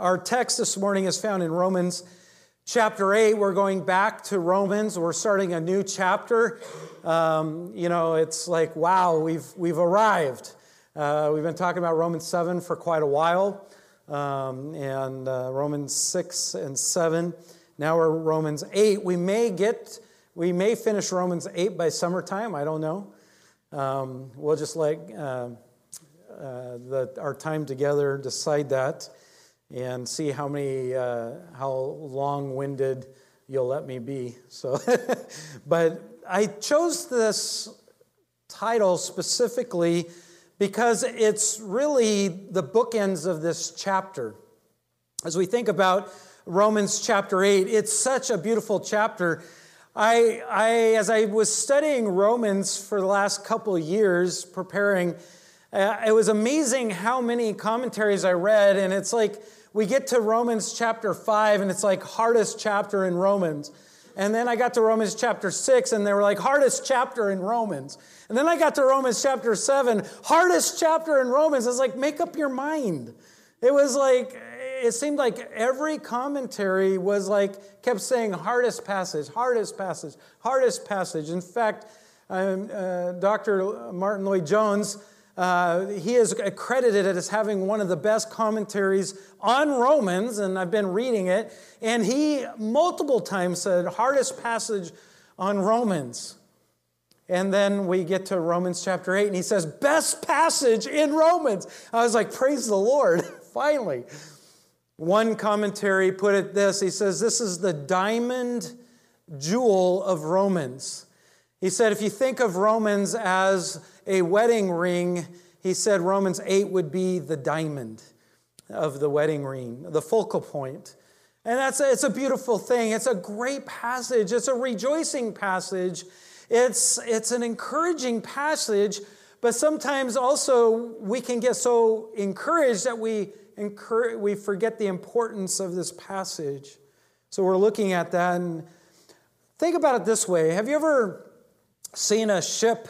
Our text this morning is found in Romans chapter 8. We're going back to Romans. We're starting a new chapter. Um, you know, it's like, wow, we've, we've arrived. Uh, we've been talking about Romans 7 for quite a while, um, and uh, Romans 6 and 7. Now we're Romans 8. We may get, we may finish Romans 8 by summertime. I don't know. Um, we'll just let uh, uh, the, our time together decide that and see how many, uh, how long-winded you'll let me be. So, but I chose this title specifically because it's really the bookends of this chapter. As we think about Romans chapter 8, it's such a beautiful chapter. I, I as I was studying Romans for the last couple years, preparing, uh, it was amazing how many commentaries I read, and it's like we get to Romans chapter 5, and it's like hardest chapter in Romans. And then I got to Romans chapter 6, and they were like, hardest chapter in Romans. And then I got to Romans chapter 7, hardest chapter in Romans. I was like, make up your mind. It was like, it seemed like every commentary was like, kept saying hardest passage, hardest passage, hardest passage. In fact, um, uh, Dr. Martyn Lloyd-Jones uh, he is accredited as having one of the best commentaries on Romans, and I've been reading it. And he multiple times said, hardest passage on Romans. And then we get to Romans chapter 8, and he says, best passage in Romans. I was like, praise the Lord, finally. One commentary put it this he says, This is the diamond jewel of Romans. He said, if you think of Romans as a wedding ring, he said Romans 8 would be the diamond of the wedding ring, the focal point. And that's a, it's a beautiful thing. It's a great passage. It's a rejoicing passage. It's, it's an encouraging passage, but sometimes also we can get so encouraged that we, we forget the importance of this passage. So we're looking at that and think about it this way. Have you ever seen a ship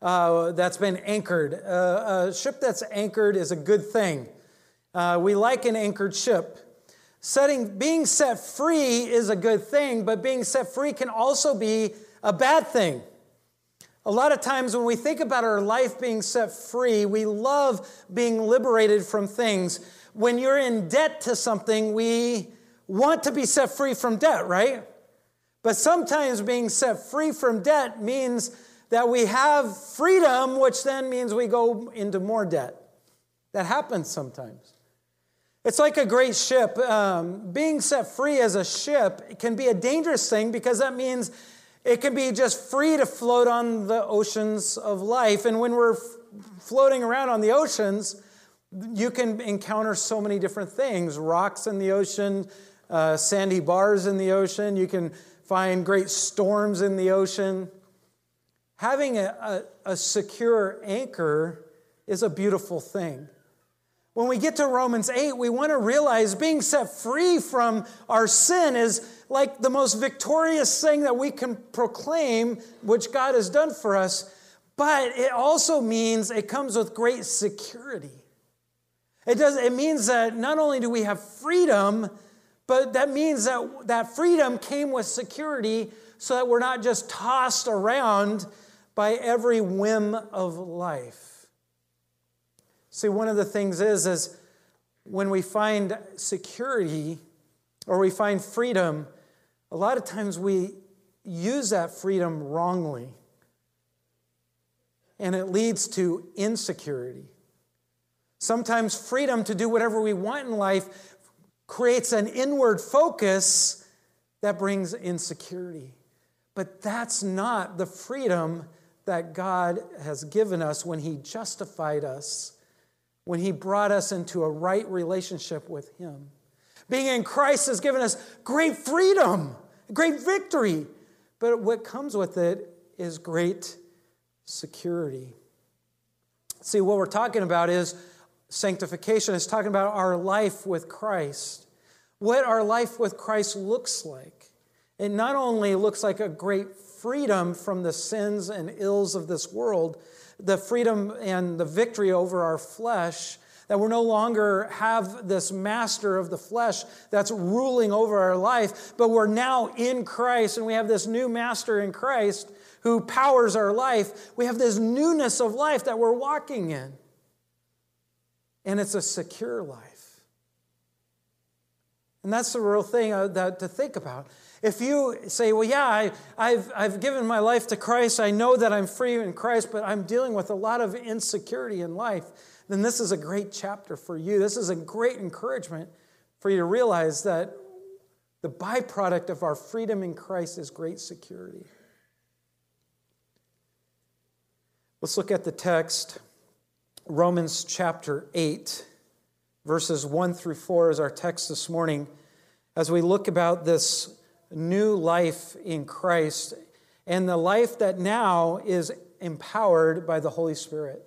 uh, that's been anchored. Uh, a ship that's anchored is a good thing. Uh, we like an anchored ship. Setting, being set free is a good thing, but being set free can also be a bad thing. A lot of times when we think about our life being set free, we love being liberated from things. When you're in debt to something, we want to be set free from debt, right? But sometimes being set free from debt means that we have freedom, which then means we go into more debt. That happens sometimes. It's like a great ship. Um, being set free as a ship can be a dangerous thing because that means it can be just free to float on the oceans of life. And when we're f- floating around on the oceans, you can encounter so many different things rocks in the ocean, uh, sandy bars in the ocean. You can find great storms in the ocean. Having a, a, a secure anchor is a beautiful thing. When we get to Romans 8, we want to realize being set free from our sin is like the most victorious thing that we can proclaim, which God has done for us. But it also means it comes with great security. It, does, it means that not only do we have freedom, but that means that that freedom came with security so that we're not just tossed around by every whim of life. See, one of the things is, is when we find security or we find freedom, a lot of times we use that freedom wrongly. And it leads to insecurity. Sometimes freedom to do whatever we want in life creates an inward focus that brings insecurity. But that's not the freedom that God has given us when He justified us, when He brought us into a right relationship with Him. Being in Christ has given us great freedom, great victory, but what comes with it is great security. See, what we're talking about is sanctification, is talking about our life with Christ. What our life with Christ looks like. It not only looks like a great freedom from the sins and ills of this world, the freedom and the victory over our flesh, that we're no longer have this master of the flesh that's ruling over our life, but we're now in Christ and we have this new master in Christ who powers our life. We have this newness of life that we're walking in. And it's a secure life. And that's the real thing uh, that, to think about. If you say, well, yeah, I, I've, I've given my life to Christ, I know that I'm free in Christ, but I'm dealing with a lot of insecurity in life, then this is a great chapter for you. This is a great encouragement for you to realize that the byproduct of our freedom in Christ is great security. Let's look at the text, Romans chapter 8, verses 1 through 4 is our text this morning. As we look about this new life in Christ and the life that now is empowered by the Holy Spirit.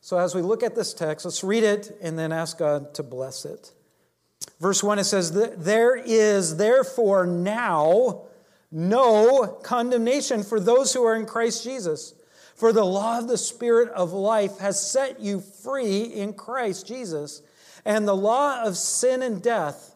So, as we look at this text, let's read it and then ask God to bless it. Verse 1 it says, There is therefore now no condemnation for those who are in Christ Jesus. For the law of the Spirit of life has set you free in Christ Jesus. And the law of sin and death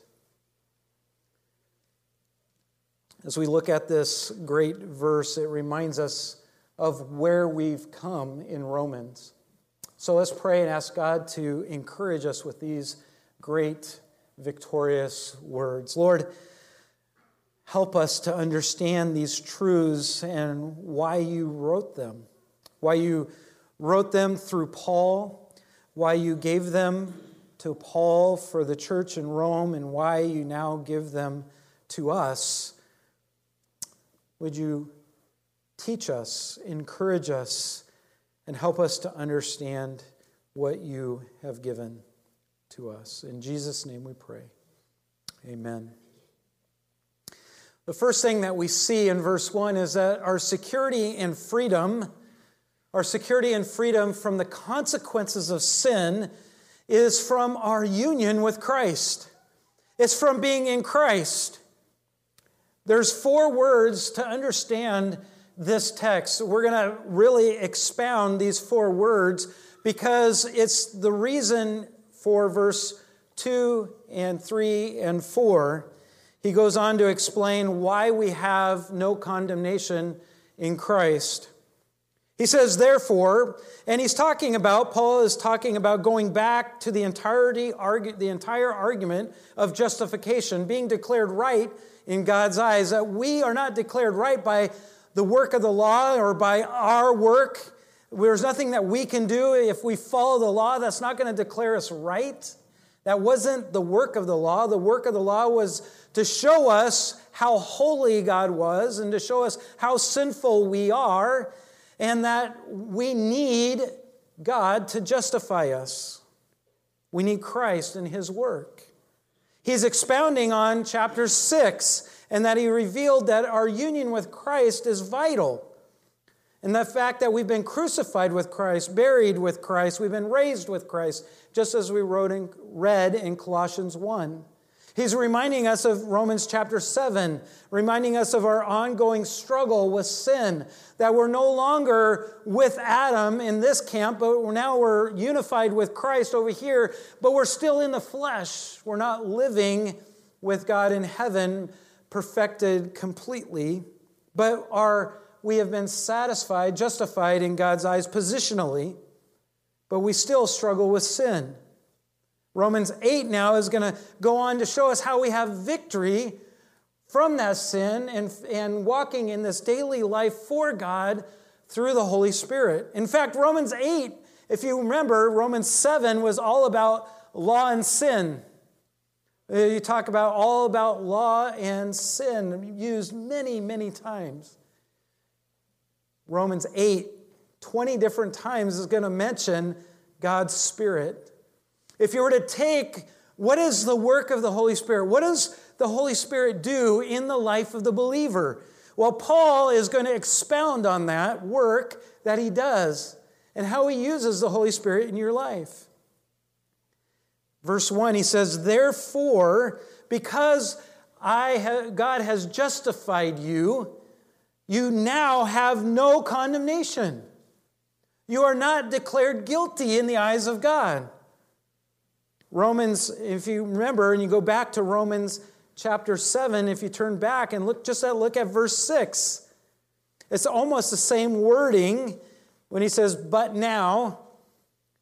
As we look at this great verse, it reminds us of where we've come in Romans. So let's pray and ask God to encourage us with these great, victorious words. Lord, help us to understand these truths and why you wrote them, why you wrote them through Paul, why you gave them to Paul for the church in Rome, and why you now give them to us would you teach us, encourage us, and help us to understand what you have given to us? In Jesus' name we pray. Amen. The first thing that we see in verse 1 is that our security and freedom, our security and freedom from the consequences of sin, is from our union with Christ. It's from being in Christ. There's four words to understand this text. We're going to really expound these four words because it's the reason for verse 2 and 3 and 4. He goes on to explain why we have no condemnation in Christ. He says, therefore, and he's talking about, Paul is talking about going back to the entirety, the entire argument of justification, being declared right in God's eyes, that we are not declared right by the work of the law or by our work. There's nothing that we can do if we follow the law that's not going to declare us right. That wasn't the work of the law. The work of the law was to show us how holy God was and to show us how sinful we are and that we need God to justify us. We need Christ and His work. He's expounding on chapter 6 and that he revealed that our union with Christ is vital. And the fact that we've been crucified with Christ, buried with Christ, we've been raised with Christ, just as we wrote read in Colossians 1. He's reminding us of Romans chapter 7, reminding us of our ongoing struggle with sin, that we're no longer with Adam in this camp, but now we're unified with Christ over here, but we're still in the flesh. We're not living with God in heaven, perfected completely, but are we have been satisfied, justified in God's eyes positionally, but we still struggle with sin. Romans 8 now is going to go on to show us how we have victory from that sin and, and walking in this daily life for God through the Holy Spirit. In fact, Romans 8, if you remember, Romans 7 was all about law and sin. Uh, you talk about all about law and sin, used many, many times. Romans 8, 20 different times, is going to mention God's Spirit if you were to take what is the work of the Holy Spirit? What does the Holy Spirit do in the life of the believer? Well, Paul is going to expound on that work that he does and how he uses the Holy Spirit in your life. Verse 1, he says, Therefore, because I God has justified you, you now have no condemnation. You are not declared guilty in the eyes of God. Romans, if you remember, and you go back to Romans chapter 7, if you turn back and look just at look at verse 6, it's almost the same wording when he says, but now.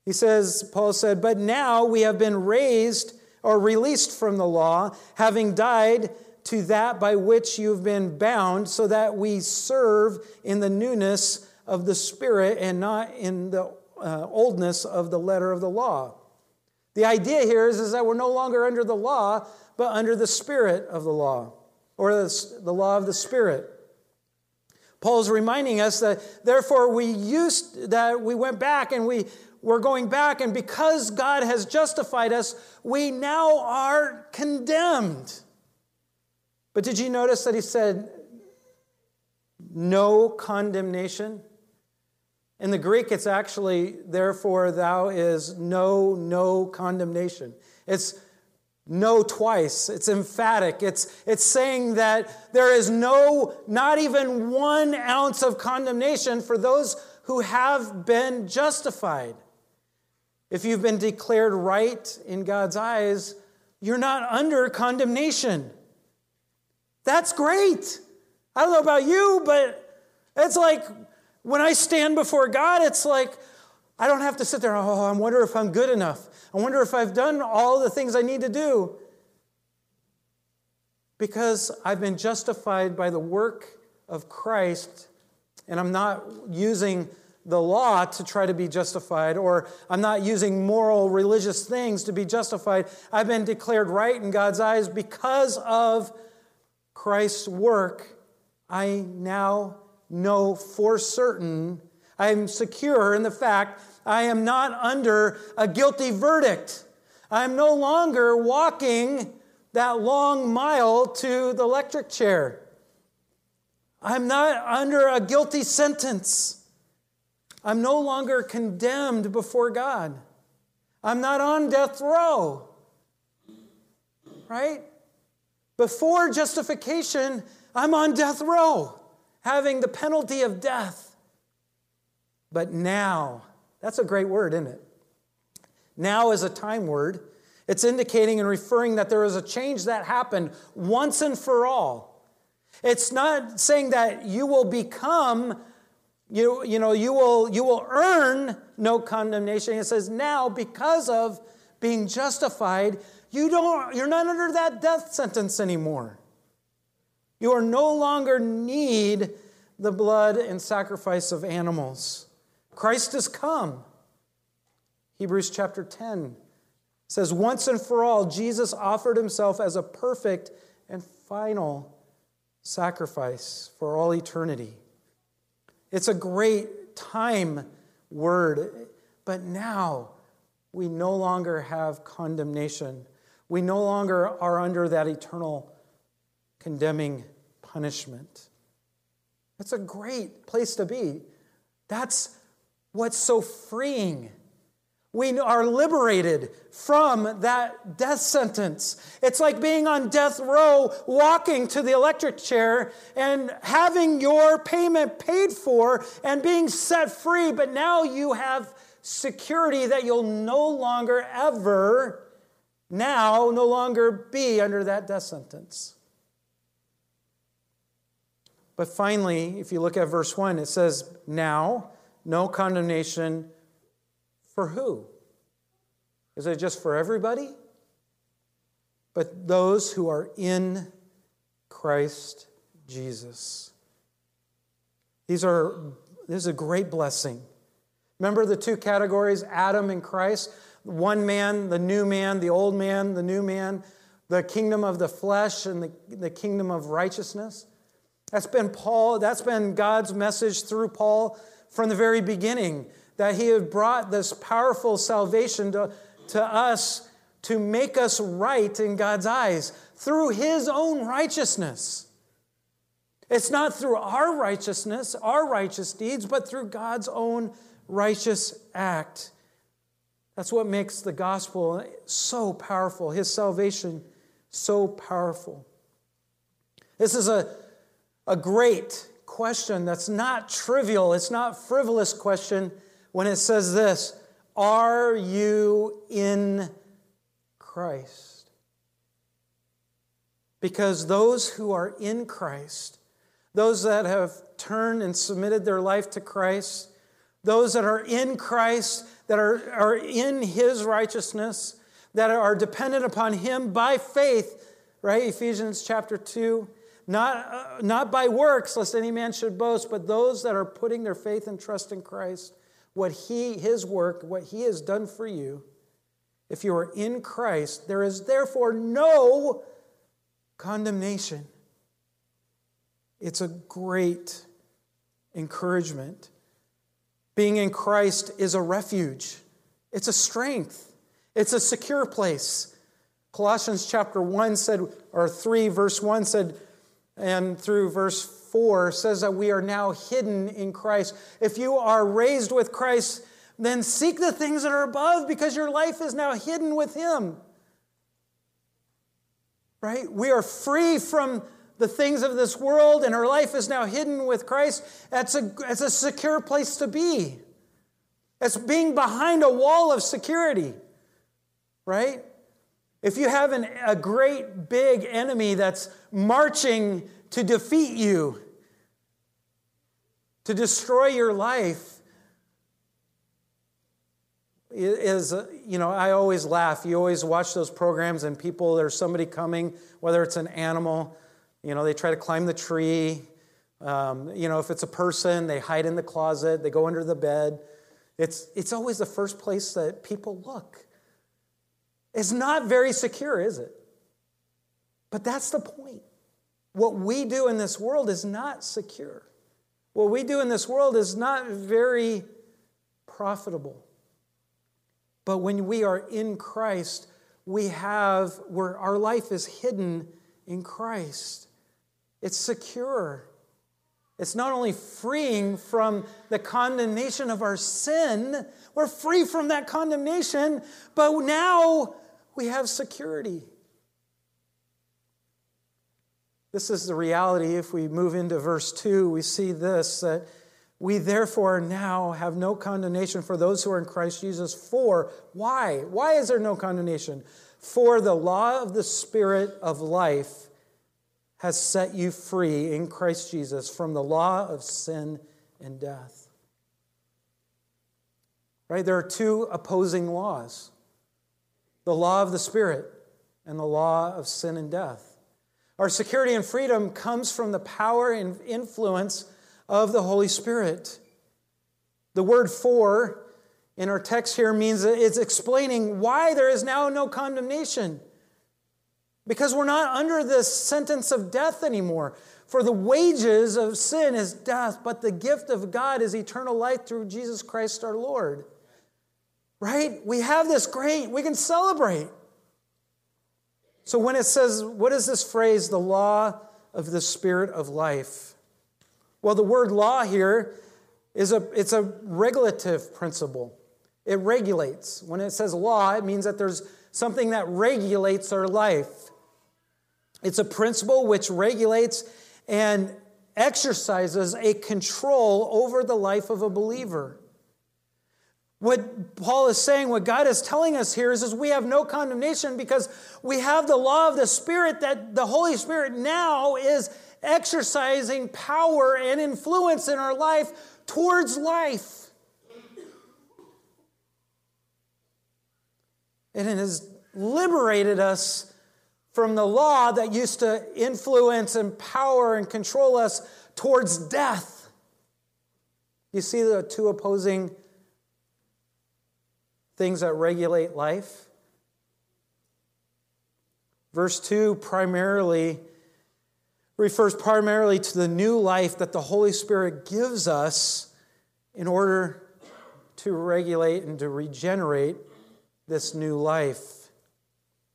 He says, Paul said, but now we have been raised or released from the law, having died to that by which you've been bound, so that we serve in the newness of the Spirit and not in the uh, oldness of the letter of the law. The idea here is, is that we're no longer under the law, but under the Spirit of the law, or the, the law of the Spirit. Paul's reminding us that therefore we used that we went back and we were going back, and because God has justified us, we now are condemned. But did you notice that he said, no condemnation? In the Greek, it's actually, therefore, thou is no, no condemnation. It's no twice. It's emphatic. It's, it's saying that there is no, not even one ounce of condemnation for those who have been justified. If you've been declared right in God's eyes, you're not under condemnation. That's great. I don't know about you, but it's like when I stand before God, it's like I don't have to sit there, oh, I wonder if I'm good enough. I wonder if I've done all the things I need to do. Because I've been justified by the work of Christ, and I'm not using the law to try to be justified, or I'm not using moral religious things to be justified. I've been declared right in God's eyes because of Christ's work. I now know for certain, I am secure in the fact I am not under a guilty verdict. I am no longer walking that long mile to the electric chair. I'm not under a guilty sentence. I'm no longer condemned before God. I'm not on death row. Right? Before justification, I'm on death row having the penalty of death. But now, that's a great word, isn't it? Now is a time word. It's indicating and referring that there is a change that happened once and for all. It's not saying that you will become, you, you know, you will, you will earn no condemnation. It says now, because of being justified, you don't, you're not under that death sentence anymore. You are no longer need the blood and sacrifice of animals. Christ has come. Hebrews chapter 10 says, Once and for all, Jesus offered himself as a perfect and final sacrifice for all eternity. It's a great time word, but now we no longer have condemnation. We no longer are under that eternal condemning punishment. That's a great place to be. That's what's so freeing. We are liberated from that death sentence. It's like being on death row, walking to the electric chair and having your payment paid for and being set free, but now you have security that you'll no longer ever, now, no longer be under that death sentence. But finally, if you look at verse 1, it says, Now, no condemnation for who? Is it just for everybody? But those who are in Christ Jesus. These are, this is a great blessing. Remember the two categories Adam and Christ? One man, the new man, the old man, the new man, the kingdom of the flesh and the, the kingdom of righteousness. That's been Paul, that's been God's message through Paul from the very beginning, that he had brought this powerful salvation to, to us to make us right in God's eyes through his own righteousness. It's not through our righteousness, our righteous deeds, but through God's own righteous act. That's what makes the gospel so powerful, his salvation so powerful. This is a, a great question that's not trivial, it's not frivolous question when it says this Are you in Christ? Because those who are in Christ, those that have turned and submitted their life to Christ, those that are in Christ, that are, are in His righteousness, that are dependent upon Him by faith, right? Ephesians chapter 2. Not, uh, not by works, lest any man should boast, but those that are putting their faith and trust in Christ, what He, His work, what He has done for you. If you are in Christ, there is therefore no condemnation. It's a great encouragement. Being in Christ is a refuge, it's a strength, it's a secure place. Colossians chapter 1 said, or 3, verse 1 said, and through verse 4 says that we are now hidden in Christ. If you are raised with Christ, then seek the things that are above because your life is now hidden with Him. Right? We are free from the things of this world, and our life is now hidden with Christ, that's a, that's a secure place to be. It's being behind a wall of security, right? If you have an, a great big enemy that's marching to defeat you, to destroy your life, is you know i always laugh you always watch those programs and people there's somebody coming whether it's an animal you know, they try to climb the tree. Um, you know, if it's a person, they hide in the closet, they go under the bed. It's, it's always the first place that people look. It's not very secure, is it? But that's the point. What we do in this world is not secure. What we do in this world is not very profitable. But when we are in Christ, we have where our life is hidden in Christ. It's secure. It's not only freeing from the condemnation of our sin, we're free from that condemnation, but now we have security. This is the reality. If we move into verse 2, we see this that we therefore now have no condemnation for those who are in Christ Jesus. For why? Why is there no condemnation? For the law of the Spirit of life has set you free in Christ Jesus from the law of sin and death. Right? There are two opposing laws the law of the Spirit and the law of sin and death. Our security and freedom comes from the power and influence of the Holy Spirit. The word for in our text here means it's explaining why there is now no condemnation. Because we're not under this sentence of death anymore. For the wages of sin is death, but the gift of God is eternal life through Jesus Christ our Lord. Right? We have this great, we can celebrate. So when it says, what is this phrase, the law of the spirit of life? Well, the word law here is a it's a regulative principle. It regulates. When it says law, it means that there's something that regulates our life. It's a principle which regulates and exercises a control over the life of a believer. What Paul is saying, what God is telling us here is, is we have no condemnation because we have the law of the Spirit that the Holy Spirit now is exercising power and influence in our life towards life. And it has liberated us from the law that used to influence and power and control us towards death. You see the two opposing things that regulate life? Verse 2 primarily refers primarily to the new life that the Holy Spirit gives us in order to regulate and to regenerate this new life.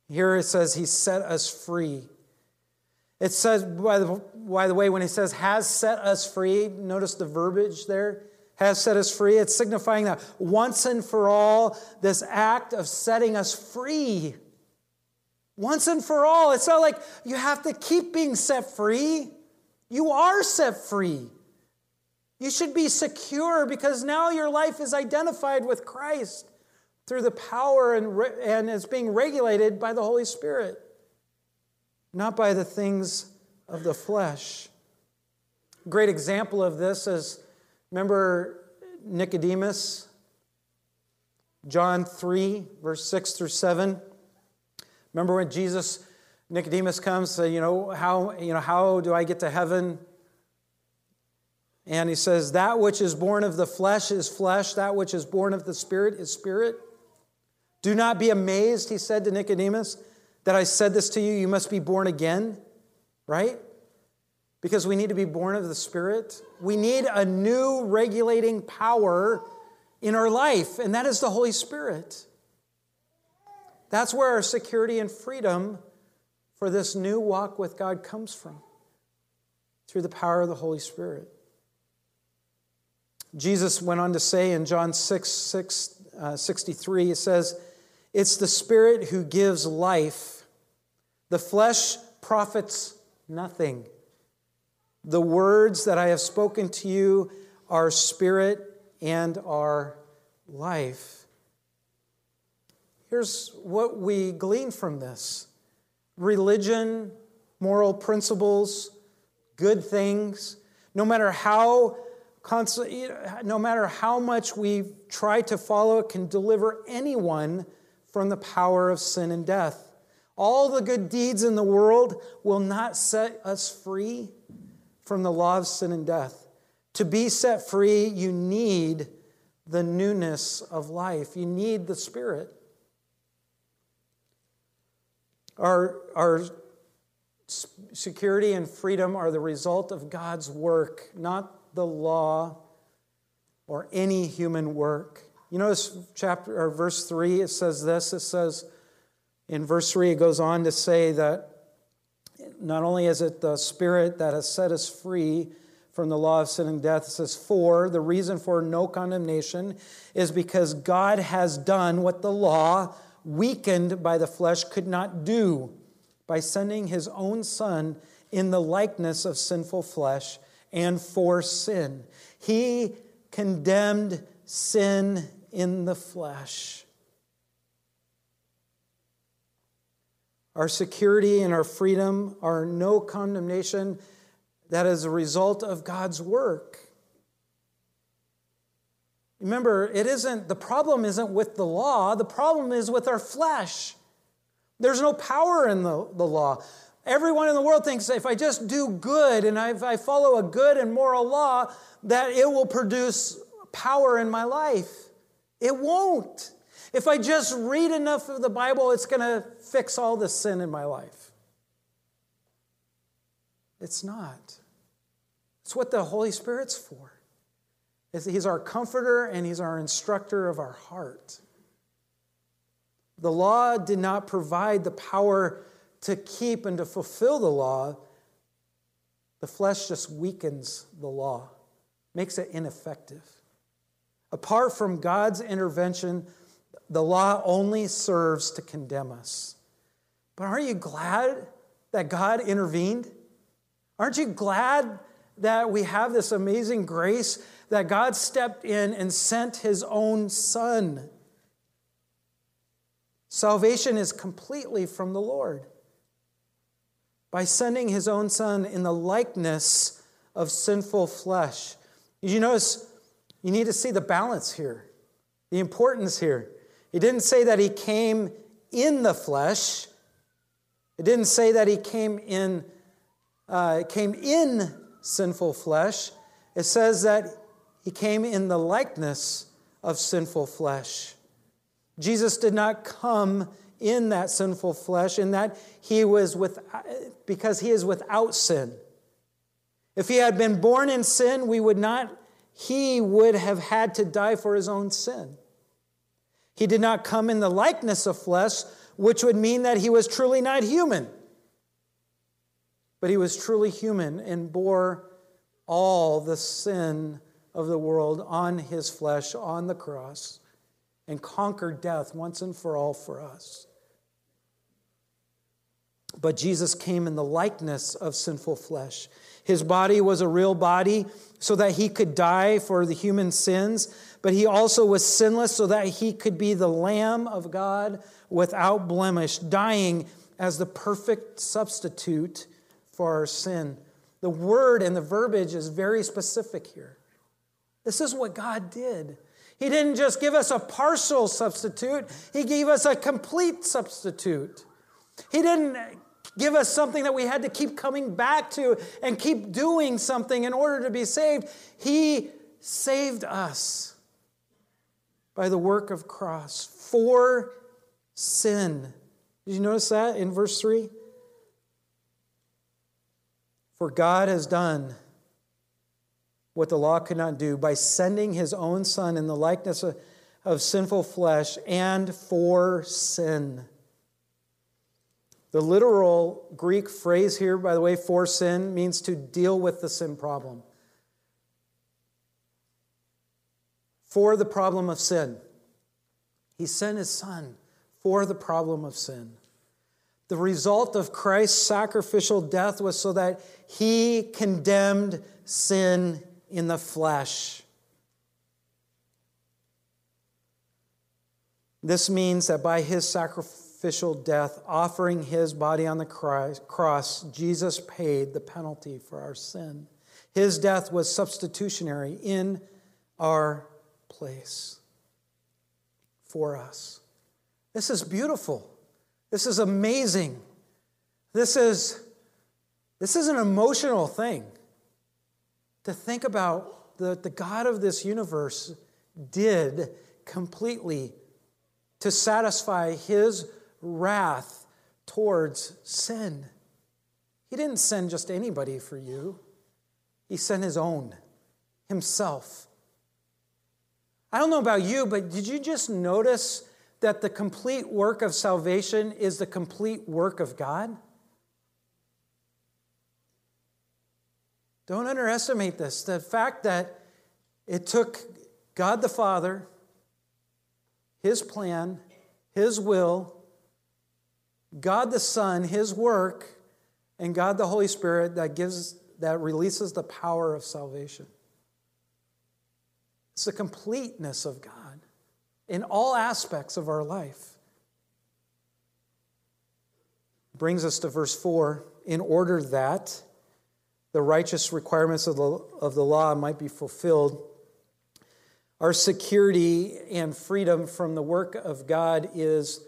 Here it says, He set us free. It says, by the, by the way, when he says has set us free, notice the verbiage there has set us free. It's signifying that once and for all, this act of setting us free. Once and for all. It's not like you have to keep being set free. You are set free. You should be secure because now your life is identified with Christ through the power and, and is being regulated by the Holy Spirit, not by the things of the flesh. A great example of this is remember Nicodemus, John 3, verse 6 through 7. Remember when Jesus, Nicodemus comes, say, you know, how, you know, how do I get to heaven? And he says, That which is born of the flesh is flesh, that which is born of the spirit is spirit. Do not be amazed, he said to Nicodemus, that I said this to you. You must be born again, right? Because we need to be born of the Spirit. We need a new regulating power in our life, and that is the Holy Spirit. That's where our security and freedom for this new walk with God comes from through the power of the Holy Spirit. Jesus went on to say in John 6, 6 uh, 63, it says, It's the Spirit who gives life. The flesh profits nothing. The words that I have spoken to you are spirit and are life. Here's what we glean from this religion, moral principles, good things, no matter how no matter how much we try to follow it, can deliver anyone from the power of sin and death. All the good deeds in the world will not set us free from the law of sin and death. To be set free, you need the newness of life, you need the Spirit. Our, our security and freedom are the result of God's work, not the law or any human work. You notice chapter or verse 3 it says this it says in verse 3 it goes on to say that not only is it the spirit that has set us free from the law of sin and death it says for the reason for no condemnation is because God has done what the law weakened by the flesh could not do by sending his own son in the likeness of sinful flesh and for sin. He condemned sin in the flesh. Our security and our freedom are no condemnation that is a result of God's work. Remember, it isn't the problem isn't with the law, the problem is with our flesh. There's no power in the, the law. Everyone in the world thinks if I just do good and if I follow a good and moral law, that it will produce power in my life. It won't. If I just read enough of the Bible, it's going to fix all the sin in my life. It's not. It's what the Holy Spirit's for. He's our comforter and He's our instructor of our heart. The law did not provide the power to keep and to fulfill the law, the flesh just weakens the law, makes it ineffective. Apart from God's intervention, the law only serves to condemn us. But aren't you glad that God intervened? Aren't you glad that we have this amazing grace that God stepped in and sent his own son? Salvation is completely from the Lord by sending his own son in the likeness of sinful flesh. You notice? You need to see the balance here, the importance here. He didn't say that he came in the flesh. It didn't say that he came in, uh, came in sinful flesh. It says that he came in the likeness of sinful flesh. Jesus did not come in that sinful flesh, in that he was with, because he is without sin. If he had been born in sin, we would not, he would have had to die for his own sin. He did not come in the likeness of flesh, which would mean that he was truly not human. but he was truly human and bore all the sin of the world on his flesh on the cross and conquered death once and for all for us. But Jesus came in the likeness of sinful flesh. His body was a real body so that he could die for the human sins, but he also was sinless so that he could be the Lamb of God without blemish, dying as the perfect substitute for our sin. The word and the verbiage is very specific here. This is what God did. He didn't just give us a partial substitute, He gave us a complete substitute. He didn't give us something that we had to keep coming back to and keep doing something in order to be saved. He saved us by the work of cross for sin. Did you notice that in verse 3? For God has done what the law could not do by sending his own Son in the likeness of, of sinful flesh and for sin. The literal Greek phrase here, by the way, for sin, means to deal with the sin problem. For the problem of sin. He sent his Son for the problem of sin. The result of Christ's sacrificial death was so that he condemned sin in the flesh. This means that by his sacrificial death, offering his body on the cross, Jesus paid the penalty for our sin. His death was substitutionary in our place for us. This is beautiful. This is amazing. This is, this is an emotional thing to think about that the God of this universe did completely to satisfy his wrath towards sin. He didn't send just anybody for you, he sent his own, himself. I don't know about you, but did you just notice that the complete work of salvation is the complete work of God? Don't underestimate this. The fact that it took God the Father, His plan, His will, God the Son, His work, and God the Holy Spirit that gives that releases the power of salvation. It's the completeness of God in all aspects of our life. Brings us to verse 4 in order that the righteous requirements of the, of the law might be fulfilled. Our security and freedom from the work of God is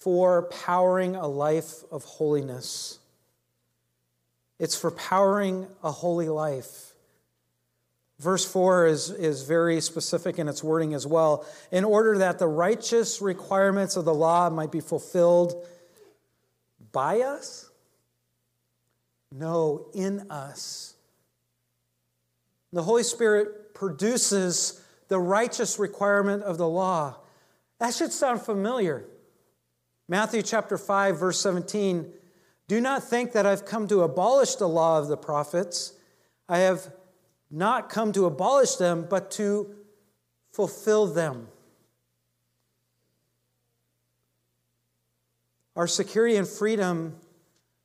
for powering a life of holiness. It's for powering a holy life. Verse 4 is, is very specific in its wording as well. In order that the righteous requirements of the law might be fulfilled by us no, in us. The Holy Spirit produces the righteous requirement of the law. That should sound familiar. Matthew chapter 5 verse 17, do not think that I've come to abolish the law of the prophets. I have not come to abolish them, but to fulfill them. Our security and freedom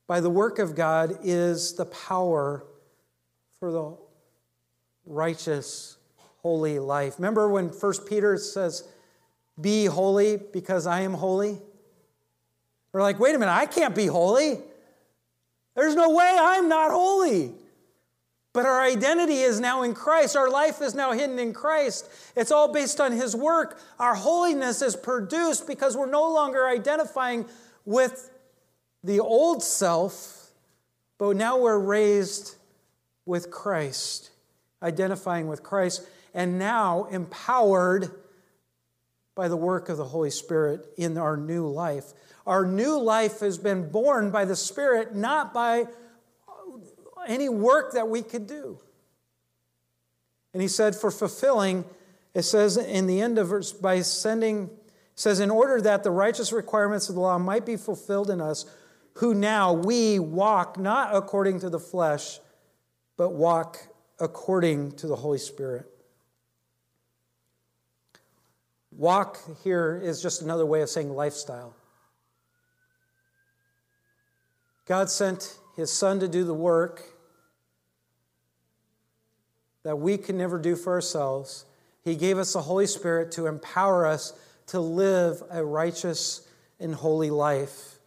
by the work of God is the power for the righteous, holy life. Remember when First Peter says, Be holy because I am holy? We're like, wait a minute, I can't be holy. There's no way I'm not holy. But our identity is now in Christ. Our life is now hidden in Christ. It's all based on His work. Our holiness is produced because we're no longer identifying with the old self, but now we're raised with Christ, identifying with Christ, and now empowered by the work of the Holy Spirit in our new life. Our new life has been born by the Spirit, not by any work that we could do. And he said, for fulfilling, it says in the end of verse, by sending, says, in order that the righteous requirements of the law might be fulfilled in us who now we walk not according to the flesh, but walk according to the Holy Spirit. Walk here is just another way of saying lifestyle. God sent his son to do the work that we can never do for ourselves. He gave us the Holy Spirit to empower us to live a righteous and holy life.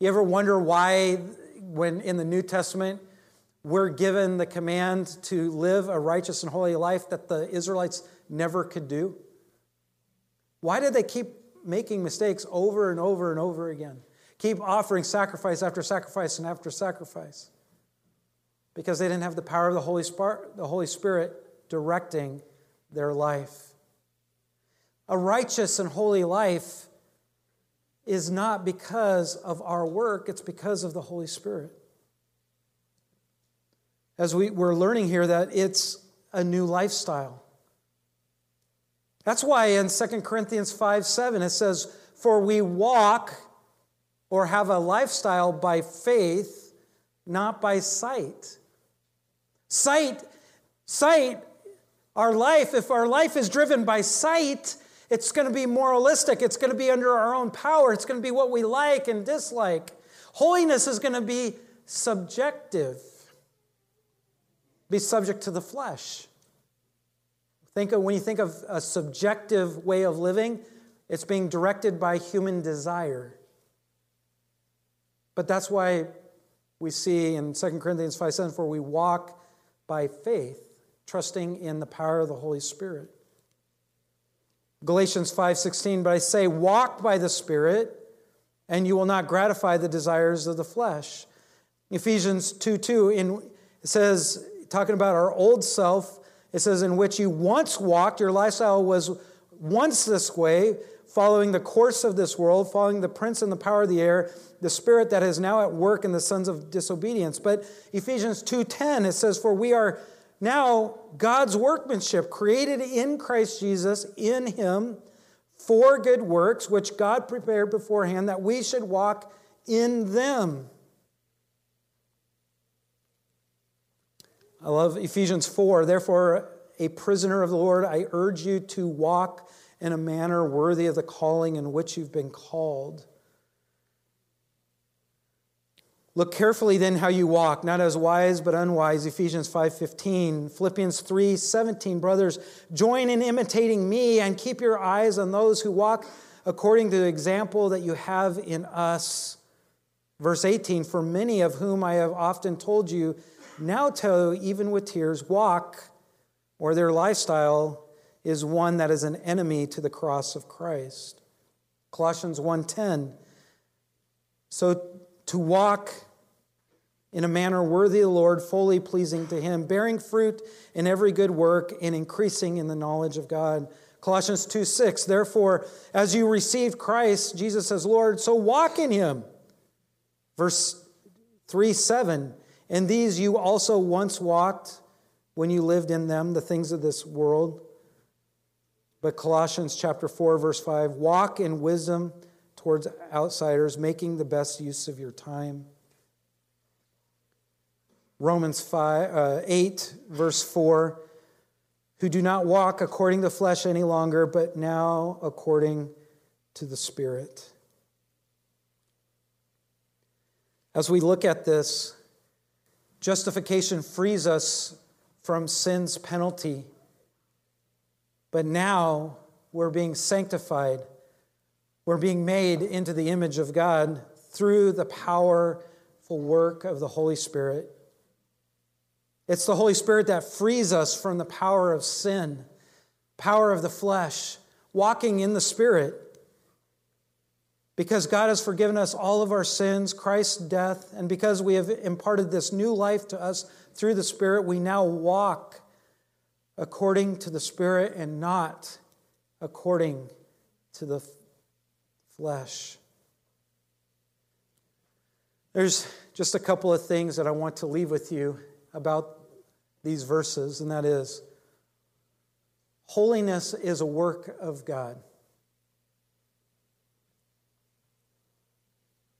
You ever wonder why, when in the New Testament, we're given the command to live a righteous and holy life that the Israelites never could do? Why did they keep making mistakes over and over and over again? Keep offering sacrifice after sacrifice and after sacrifice? Because they didn't have the power of the Holy Spirit, the Holy Spirit directing their life. A righteous and holy life is not because of our work, it's because of the Holy Spirit as we, we're learning here that it's a new lifestyle. That's why in 2 Corinthians 5 7 it says, For we walk or have a lifestyle by faith, not by sight. Sight, sight, our life, if our life is driven by sight, it's going to be moralistic. It's going to be under our own power. It's going to be what we like and dislike. Holiness is going to be subjective be subject to the flesh. Think of, when you think of a subjective way of living, it's being directed by human desire. But that's why we see in 2 Corinthians 5 7, for we walk by faith, trusting in the power of the Holy Spirit. Galatians 5:16 but I say walk by the spirit and you will not gratify the desires of the flesh. Ephesians 2 2 in, it says talking about our old self. It says, in which you once walked, your lifestyle was once this way, following the course of this world, following the prince and the power of the air, the spirit that is now at work in the sons of disobedience. But Ephesians 2:10 it says for we are now God's workmanship created in Christ Jesus in him for good works which God prepared beforehand that we should walk in them. I love Ephesians 4. Therefore, a prisoner of the Lord, I urge you to walk in a manner worthy of the calling in which you've been called. Look carefully then how you walk, not as wise but unwise, Ephesians 5:15, Philippians 3:17, brothers, join in imitating me and keep your eyes on those who walk according to the example that you have in us. Verse 18, for many of whom I have often told you now tell even with tears, walk, or their lifestyle is one that is an enemy to the cross of Christ. Colossians 1:10. So to walk in a manner worthy of the Lord, fully pleasing to him, bearing fruit in every good work and increasing in the knowledge of God. Colossians 2 6, therefore, as you received Christ, Jesus as Lord, so walk in him. Verse 3 7, in these you also once walked when you lived in them, the things of this world. But Colossians chapter 4, verse 5 walk in wisdom towards outsiders, making the best use of your time. Romans 5, uh, 8, verse 4 who do not walk according to the flesh any longer, but now according to the Spirit. As we look at this, Justification frees us from sin's penalty. But now we're being sanctified. We're being made into the image of God through the powerful work of the Holy Spirit. It's the Holy Spirit that frees us from the power of sin, power of the flesh, walking in the Spirit. Because God has forgiven us all of our sins, Christ's death, and because we have imparted this new life to us through the Spirit, we now walk according to the Spirit and not according to the flesh. There's just a couple of things that I want to leave with you about these verses, and that is holiness is a work of God.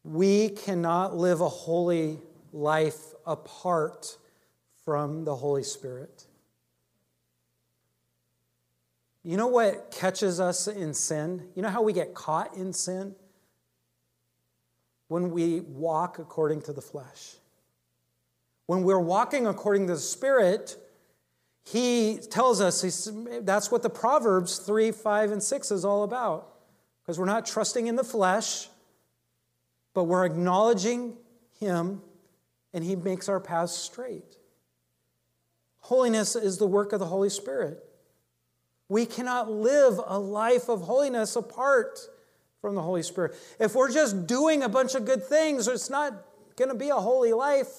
We cannot live a holy life apart from the Holy Spirit. You know what catches us in sin? You know how we get caught in sin? When we walk according to the flesh. When we're walking according to the Spirit, he tells us that's what the Proverbs 3, 5, and 6 is all about. Because we're not trusting in the flesh, but we're acknowledging Him, and He makes our paths straight. Holiness is the work of the Holy Spirit. We cannot live a life of holiness apart from the Holy Spirit. If we're just doing a bunch of good things, it's not going to be a holy life,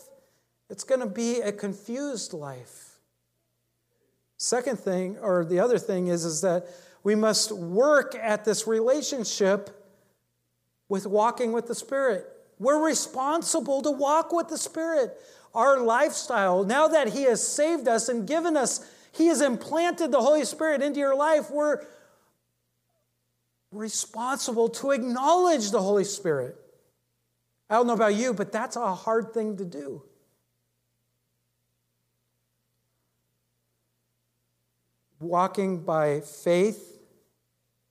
it's going to be a confused life. Second thing, or the other thing, is, is that we must work at this relationship with walking with the Spirit. We're responsible to walk with the Spirit. Our lifestyle, now that He has saved us and given us, He has implanted the Holy Spirit into your life, we're responsible to acknowledge the Holy Spirit. I don't know about you, but that's a hard thing to do. walking by faith,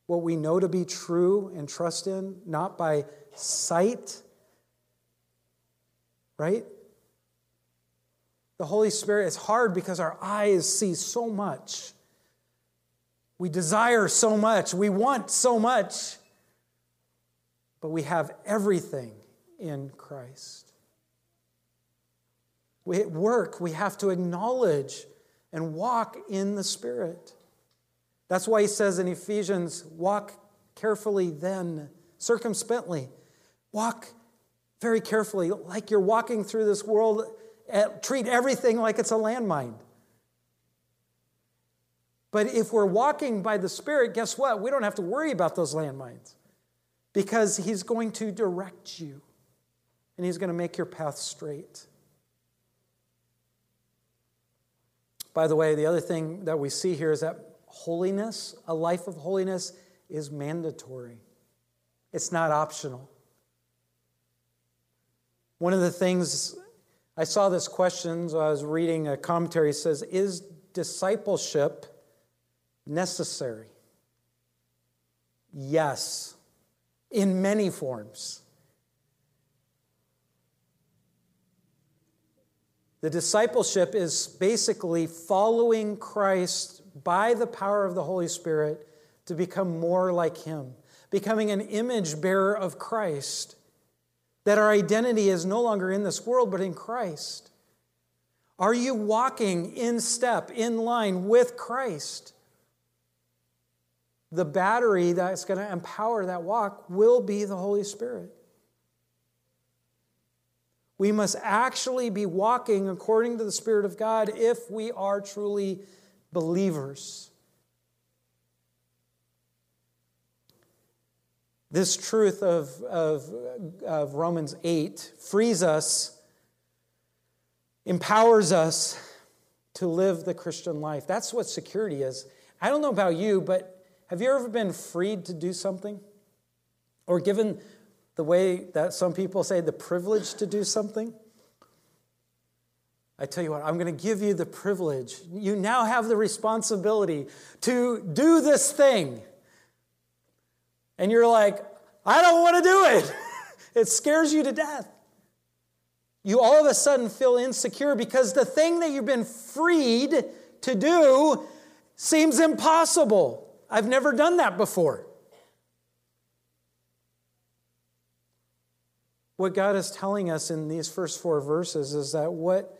what we know to be true and trust in, not by sight, right? The Holy Spirit is hard because our eyes see so much. We desire so much. We want so much. But we have everything in Christ. We, at work, we have to acknowledge and walk in the Spirit. That's why he says in Ephesians, walk carefully then, circumspectly. Walk very carefully, like you're walking through this world. Treat everything like it's a landmine. But if we're walking by the Spirit, guess what? We don't have to worry about those landmines because He's going to direct you and He's going to make your path straight. By the way, the other thing that we see here is that holiness, a life of holiness, is mandatory, it's not optional. One of the things I saw this question, so I was reading a commentary, It says, Is discipleship necessary? Yes, in many forms. The discipleship is basically following Christ by the power of the Holy Spirit to become more like Him, becoming an image bearer of Christ. That our identity is no longer in this world, but in Christ. Are you walking in step, in line with Christ? The battery that's going to empower that walk will be the Holy Spirit. We must actually be walking according to the Spirit of God if we are truly believers. This truth of, of, of Romans 8 frees us, empowers us to live the Christian life. That's what security is. I don't know about you, but have you ever been freed to do something? Or given the way that some people say the privilege to do something? I tell you what, I'm going to give you the privilege. You now have the responsibility to do this thing. And you're like, I don't want to do it. it scares you to death. You all of a sudden feel insecure because the thing that you've been freed to do seems impossible. I've never done that before. What God is telling us in these first four verses is that what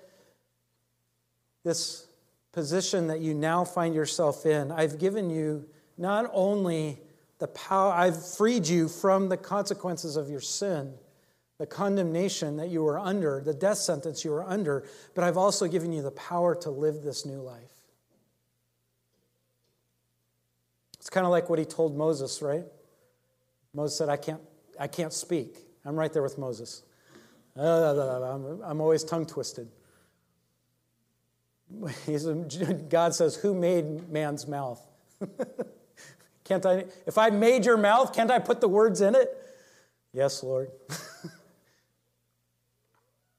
this position that you now find yourself in, I've given you not only the power, I've freed you from the consequences of your sin, the condemnation that you were under, the death sentence you were under, but I've also given you the power to live this new life. It's kind of like what he told Moses, right? Moses said, I can't, I can't speak. I'm right there with Moses. I'm always tongue twisted. God says, Who made man's mouth? Can't I, if I made your mouth, can't I put the words in it? Yes, Lord.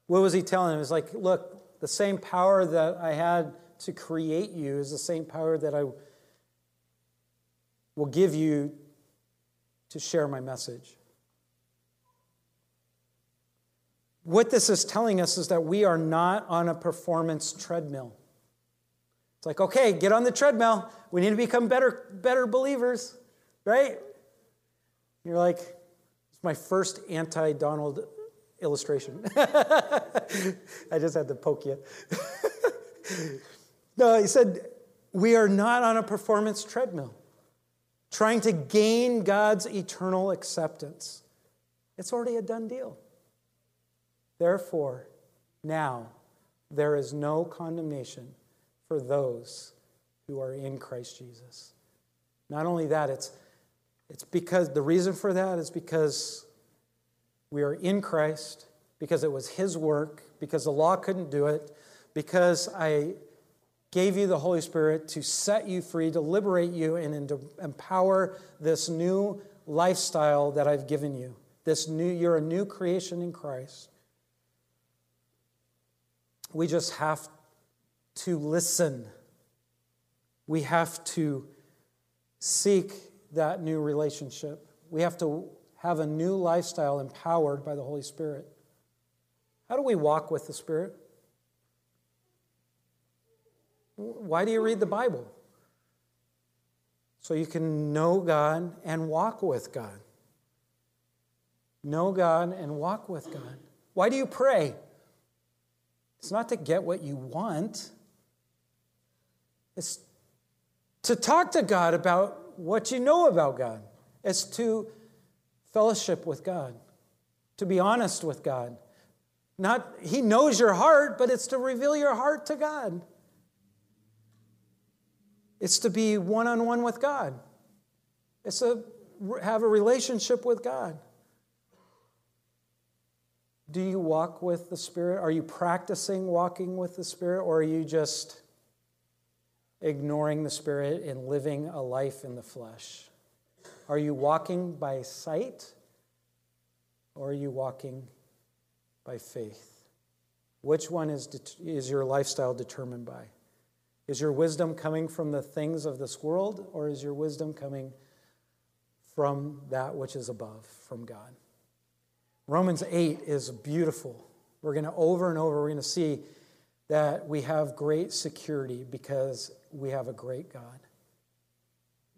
What was he telling him? It's like, look, the same power that I had to create you is the same power that I will give you to share my message. What this is telling us is that we are not on a performance treadmill. It's like, okay, get on the treadmill. We need to become better, better believers, right? You're like, it's my first anti Donald illustration. I just had to poke you. no, he said, we are not on a performance treadmill trying to gain God's eternal acceptance. It's already a done deal. Therefore, now there is no condemnation for those who are in Christ Jesus. Not only that, it's, it's because the reason for that is because we are in Christ, because it was His work, because the law couldn't do it, because I gave you the Holy Spirit to set you free, to liberate you, and empower this new lifestyle that I've given you. This new, you're a new creation in Christ. We just have to listen. We have to seek that new relationship. We have to have a new lifestyle empowered by the Holy Spirit. How do we walk with the Spirit? Why do you read the Bible? So you can know God and walk with God. Know God and walk with God. Why do you pray? It's not to get what you want, it's to talk to God about what you know about God. It's to fellowship with God, to be honest with God. Not He knows your heart, but it's to reveal your heart to God. It's to be one on one with God. It's to have a relationship with God. Do you walk with the Spirit? Are you practicing walking with the Spirit, or are you just ignoring the Spirit and living a life in the flesh? Are you walking by sight, or are you walking by faith? Which one is, is your lifestyle determined by? Is your wisdom coming from the things of this world, or is your wisdom coming from that which is above, from God? Romans 8 is beautiful. We're going to over and over, we're going to see that we have great security because we have a great God.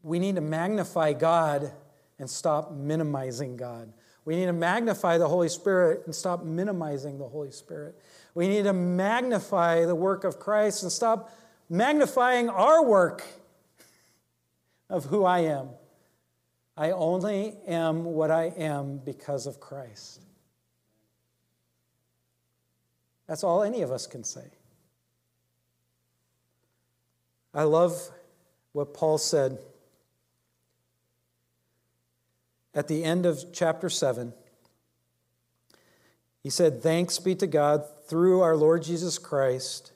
We need to magnify God and stop minimizing God. We need to magnify the Holy Spirit and stop minimizing the Holy Spirit. We need to magnify the work of Christ and stop magnifying our work of who I am. I only am what I am because of Christ. That's all any of us can say. I love what Paul said at the end of chapter 7. He said, Thanks be to God through our Lord Jesus Christ.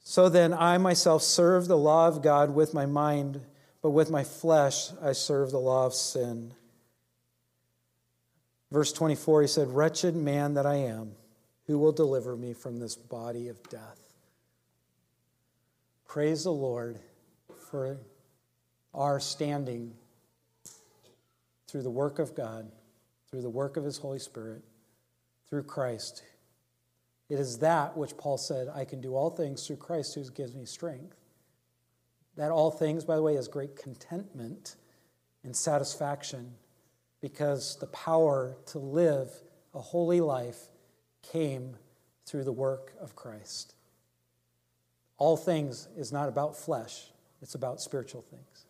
So then, I myself serve the law of God with my mind but with my flesh I serve the law of sin. Verse 24, he said, Wretched man that I am, who will deliver me from this body of death? Praise the Lord for our standing through the work of God, through the work of his Holy Spirit, through Christ. It is that which Paul said, I can do all things through Christ who gives me strength. That all things, by the way, is great contentment and satisfaction because the power to live a holy life came through the work of Christ. All things is not about flesh, it's about spiritual things.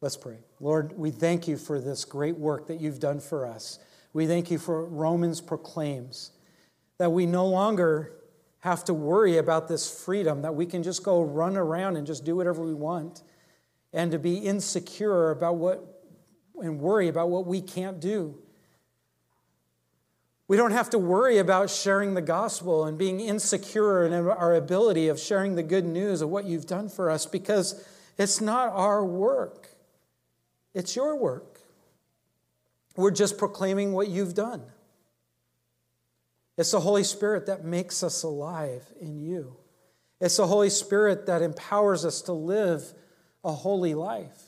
Let's pray. Lord, we thank you for this great work that you've done for us. We thank you for Romans proclaims that we no longer have to worry about this freedom, that we can just go run around and just do whatever we want, and to be insecure about what and worry about what we can't do. We don't have to worry about sharing the gospel and being insecure in our ability of sharing the good news of what you've done for us because it's not our work, it's your work. We're just proclaiming what you've done. It's the Holy Spirit that makes us alive in you. It's the Holy Spirit that empowers us to live a holy life.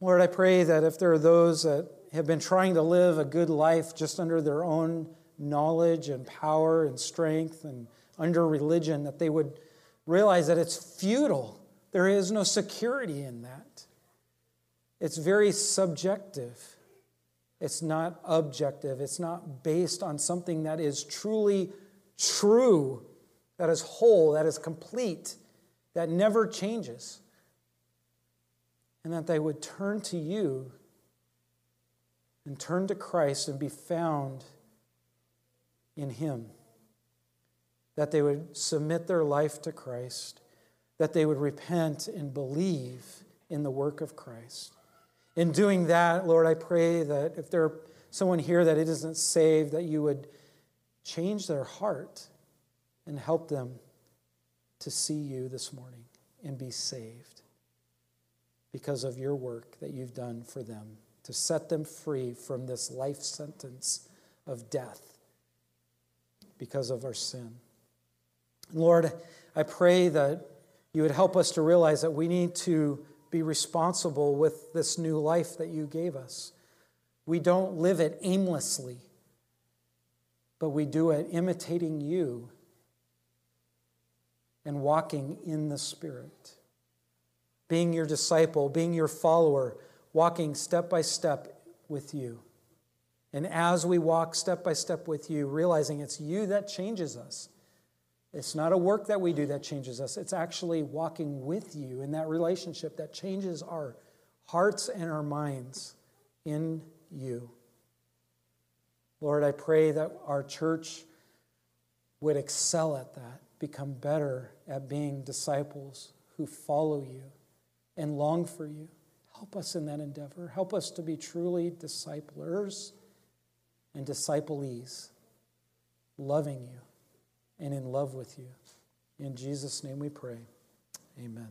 Lord, I pray that if there are those that have been trying to live a good life just under their own knowledge and power and strength and under religion, that they would realize that it's futile. There is no security in that. It's very subjective. It's not objective. It's not based on something that is truly true, that is whole, that is complete, that never changes. And that they would turn to you and turn to Christ and be found in Him. That they would submit their life to Christ, that they would repent and believe in the work of Christ. In doing that, Lord, I pray that if there's someone here that it isn't saved, that you would change their heart and help them to see you this morning and be saved because of your work that you've done for them to set them free from this life sentence of death because of our sin. Lord, I pray that you would help us to realize that we need to be responsible with this new life that you gave us. We don't live it aimlessly, but we do it imitating you and walking in the Spirit. Being your disciple, being your follower, walking step by step with you. And as we walk step by step with you, realizing it's you that changes us. It's not a work that we do that changes us. It's actually walking with you in that relationship that changes our hearts and our minds in you. Lord, I pray that our church would excel at that, become better at being disciples who follow you and long for you. Help us in that endeavor. Help us to be truly disciplers and disciplees, loving you and in love with you. In Jesus' name we pray. Amen.